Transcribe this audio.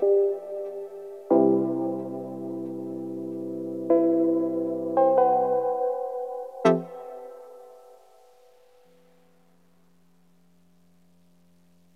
you